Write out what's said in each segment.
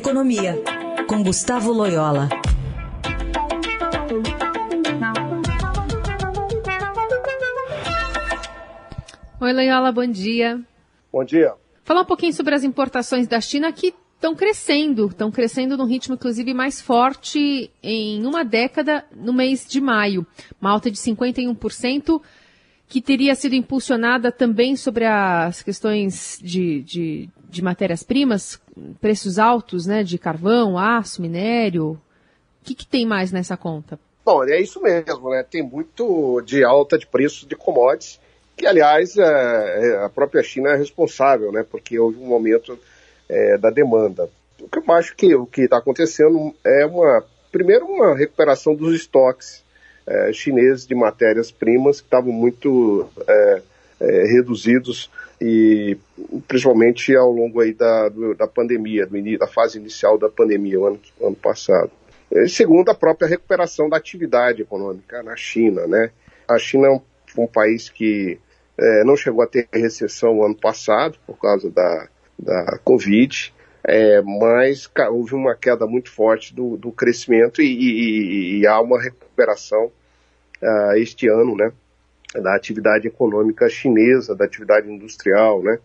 Economia, com Gustavo Loyola. Oi, Loyola, bom dia. Bom dia. Falar um pouquinho sobre as importações da China que estão crescendo, estão crescendo num ritmo, inclusive, mais forte em uma década no mês de maio. Uma alta de 51%, que teria sido impulsionada também sobre as questões de, de, de matérias-primas, preços altos, né, de carvão, aço, minério. O que, que tem mais nessa conta? Bom, é isso mesmo, né? Tem muito de alta de preços de commodities, que, aliás, é, é, a própria China é responsável, né? Porque houve um momento é, da demanda. O que eu acho que o que está acontecendo é uma, primeiro, uma recuperação dos estoques é, chineses de matérias-primas que estavam muito é, é, reduzidos e principalmente ao longo aí da, do, da pandemia, do, da fase inicial da pandemia, o ano, ano passado. E, segundo, a própria recuperação da atividade econômica na China, né? A China é um, um país que é, não chegou a ter recessão ano passado por causa da, da Covid, é, mas houve uma queda muito forte do, do crescimento e, e, e, há uma recuperação uh, este ano, né, da atividade econômica chinesa, da atividade industrial, né,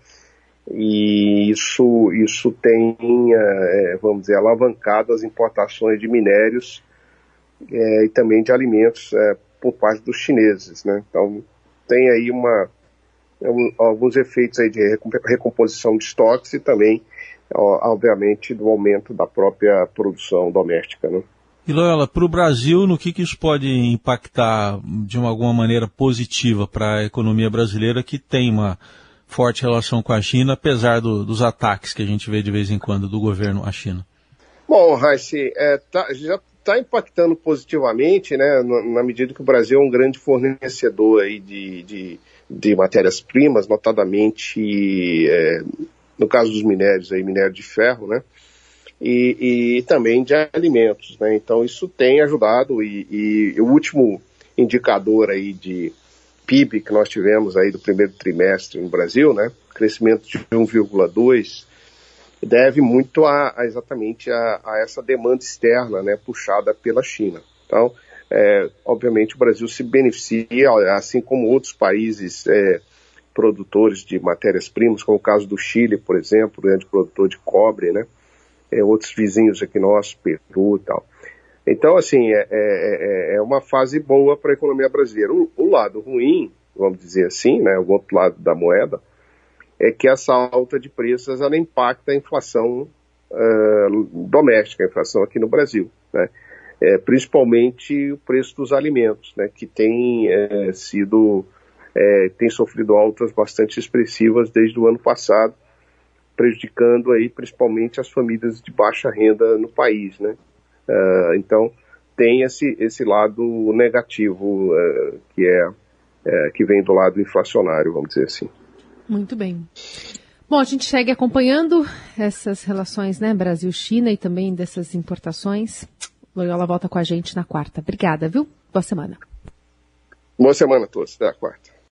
e isso, isso tem, é, vamos dizer, alavancado as importações de minérios é, e também de alimentos é, por parte dos chineses, né, então tem aí uma, alguns efeitos aí de recomposição de estoques e também, obviamente, do aumento da própria produção doméstica. Né? E Loyola, para o Brasil, no que, que isso pode impactar de uma, alguma maneira positiva para a economia brasileira que tem uma forte relação com a China, apesar do, dos ataques que a gente vê de vez em quando do governo à China? Bom, Raíssa, é, tá, já está impactando positivamente, né, na medida que o Brasil é um grande fornecedor aí de, de de matérias-primas, notadamente, é, no caso dos minérios, aí, minério de ferro, né? E, e também de alimentos, né? Então isso tem ajudado e, e o último indicador aí de PIB que nós tivemos aí do primeiro trimestre no Brasil, né? Crescimento de 1,2 deve muito a, a exatamente a, a, essa demanda externa, né? Puxada pela China. Então, é, obviamente o Brasil se beneficia, assim como outros países é, produtores de matérias-primas, como o caso do Chile, por exemplo, grande produtor de cobre, né? É, outros vizinhos aqui nossos, Peru e tal. Então, assim, é, é, é, é uma fase boa para a economia brasileira. O, o, lado ruim, vamos dizer assim, né, o outro lado da moeda, é que essa alta de preços ela impacta a inflação uh, doméstica, a inflação aqui no Brasil. Né? é, principalmente o preço dos alimentos, né, que tem é, sido, é, tem sofrido altas bastante expressivas desde o ano passado, prejudicando aí principalmente as famílias de baixa renda no país, né. Uh, então tem esse, esse lado negativo uh, que é, é, que vem do lado inflacionário, vamos dizer assim. Muito bem. Bom, a gente segue acompanhando essas relações, né, Brasil-China e também dessas importações. Loyola volta com a gente na quarta. Obrigada, viu? Boa semana. Boa semana a todos. Até a quarta.